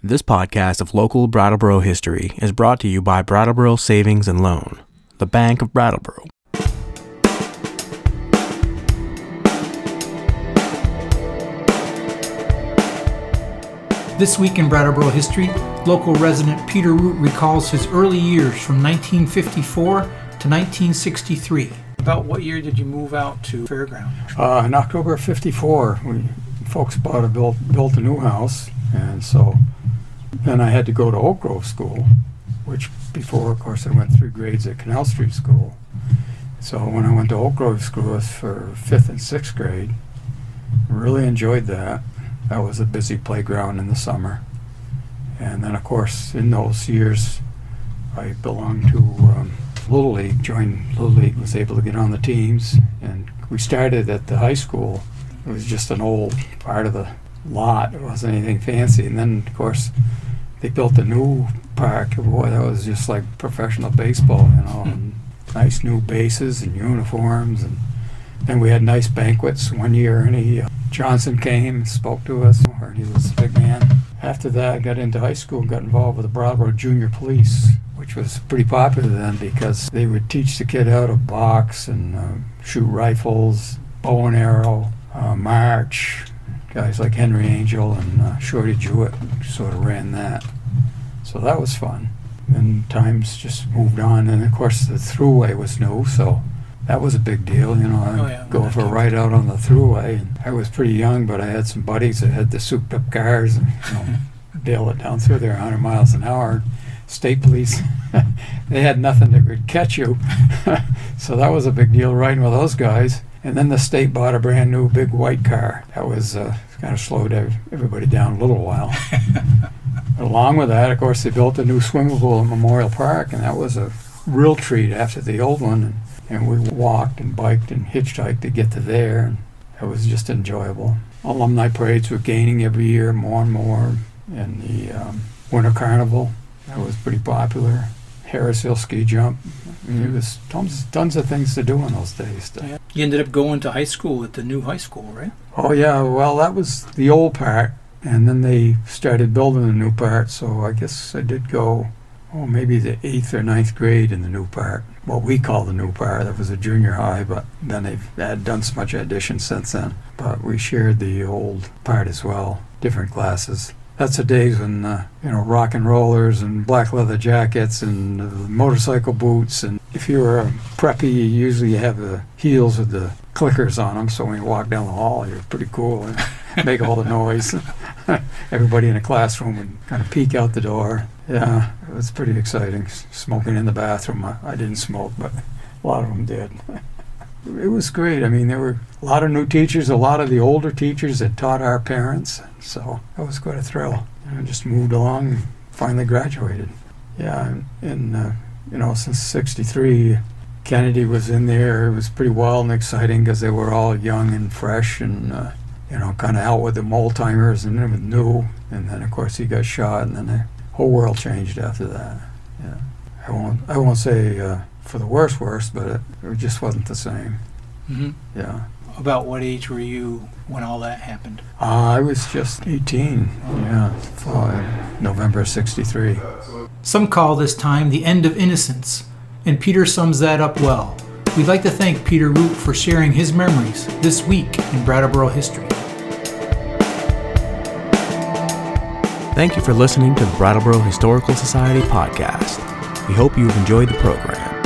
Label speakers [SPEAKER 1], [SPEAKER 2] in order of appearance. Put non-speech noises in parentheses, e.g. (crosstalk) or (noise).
[SPEAKER 1] This podcast of local Brattleboro history is brought to you by Brattleboro Savings and Loan, the Bank of Brattleboro.
[SPEAKER 2] This week in Brattleboro history, local resident Peter Root recalls his early years from 1954 to 1963. About what year did you move out to Fairground?
[SPEAKER 3] Uh, in October of '54, we folks bought a built built a new house, and so then I had to go to Oak Grove School, which before, of course, I went through grades at Canal Street School. So when I went to Oak Grove School, for fifth and sixth grade. Really enjoyed that. That was a busy playground in the summer. And then, of course, in those years, I belonged to um, Little League, joined Little League, was able to get on the teams. And we started at the high school. It was just an old part of the lot. It wasn't anything fancy. And then, of course, they built a new park. Boy, that was just like professional baseball, you know. And nice new bases and uniforms. And then we had nice banquets. One year, Ernie uh, Johnson came, spoke to us. Ernie was a big man. After that, I got into high school and got involved with the Brattleboro Junior Police, which was pretty popular then because they would teach the kid how to box and uh, shoot rifles, bow and arrow, uh, march. Guys like Henry Angel and uh, Shorty Jewett sort of ran that. So that was fun. And times just moved on. And of course, the throughway was new, so that was a big deal. You know, I'd
[SPEAKER 2] Oh, yeah,
[SPEAKER 3] go for a ride out on the throughway. And I was pretty young, but I had some buddies that had the souped up cars and you know, (laughs) bail it down through there 100 miles an hour. State police, (laughs) they had nothing that could catch you. (laughs) so that was a big deal riding with those guys. And then the state bought a brand new big white car. That was uh, kind of slowed everybody down a little while. (laughs) Along with that, of course, they built a new swimming pool at Memorial Park, and that was a real treat after the old one. And, and we walked and biked and hitchhiked to get to there, and it was just enjoyable. Alumni parades were gaining every year more and more, and the um, Winter Carnival, that was pretty popular. Harris Hill ski jump. Mean, mm-hmm. it was tons, tons of things to do in those days.
[SPEAKER 2] Yeah. You ended up going to high school at the new high school, right?
[SPEAKER 3] Oh yeah, well that was the old part, and then they started building the new part. So I guess I did go, oh maybe the eighth or ninth grade in the new part. What we call the new part. That was a junior high, but then they've had done so much addition since then. But we shared the old part as well, different classes. That's the days when uh, you know rock and rollers and black leather jackets and uh, motorcycle boots. And if you were a preppy, you usually have the heels with the clickers on them. So when you walk down the hall, you're pretty cool and make all the noise. (laughs) Everybody in the classroom would kind of peek out the door. Yeah, it was pretty exciting. Smoking in the bathroom. I, I didn't smoke, but a lot of them did. (laughs) It was great. I mean, there were a lot of new teachers, a lot of the older teachers that taught our parents. So that was quite a thrill. And I just moved along and finally graduated. Yeah, and, uh, you know, since 63, Kennedy was in there. It was pretty wild and exciting because they were all young and fresh and, uh, you know, kind of out with the old timers and was new. And then, of course, he got shot and then the whole world changed after that. Yeah. I won't, I won't say uh, for the worst, worst, but it, it just wasn't the same.
[SPEAKER 2] Mm-hmm.
[SPEAKER 3] Yeah.
[SPEAKER 2] About what age were you when all that happened?
[SPEAKER 3] Uh, I was just 18. Yeah. For November 63.
[SPEAKER 2] Some call this time the end of innocence, and Peter sums that up well. We'd like to thank Peter Root for sharing his memories this week in Brattleboro history.
[SPEAKER 1] Thank you for listening to the Brattleboro Historical Society podcast. We hope you have enjoyed the program.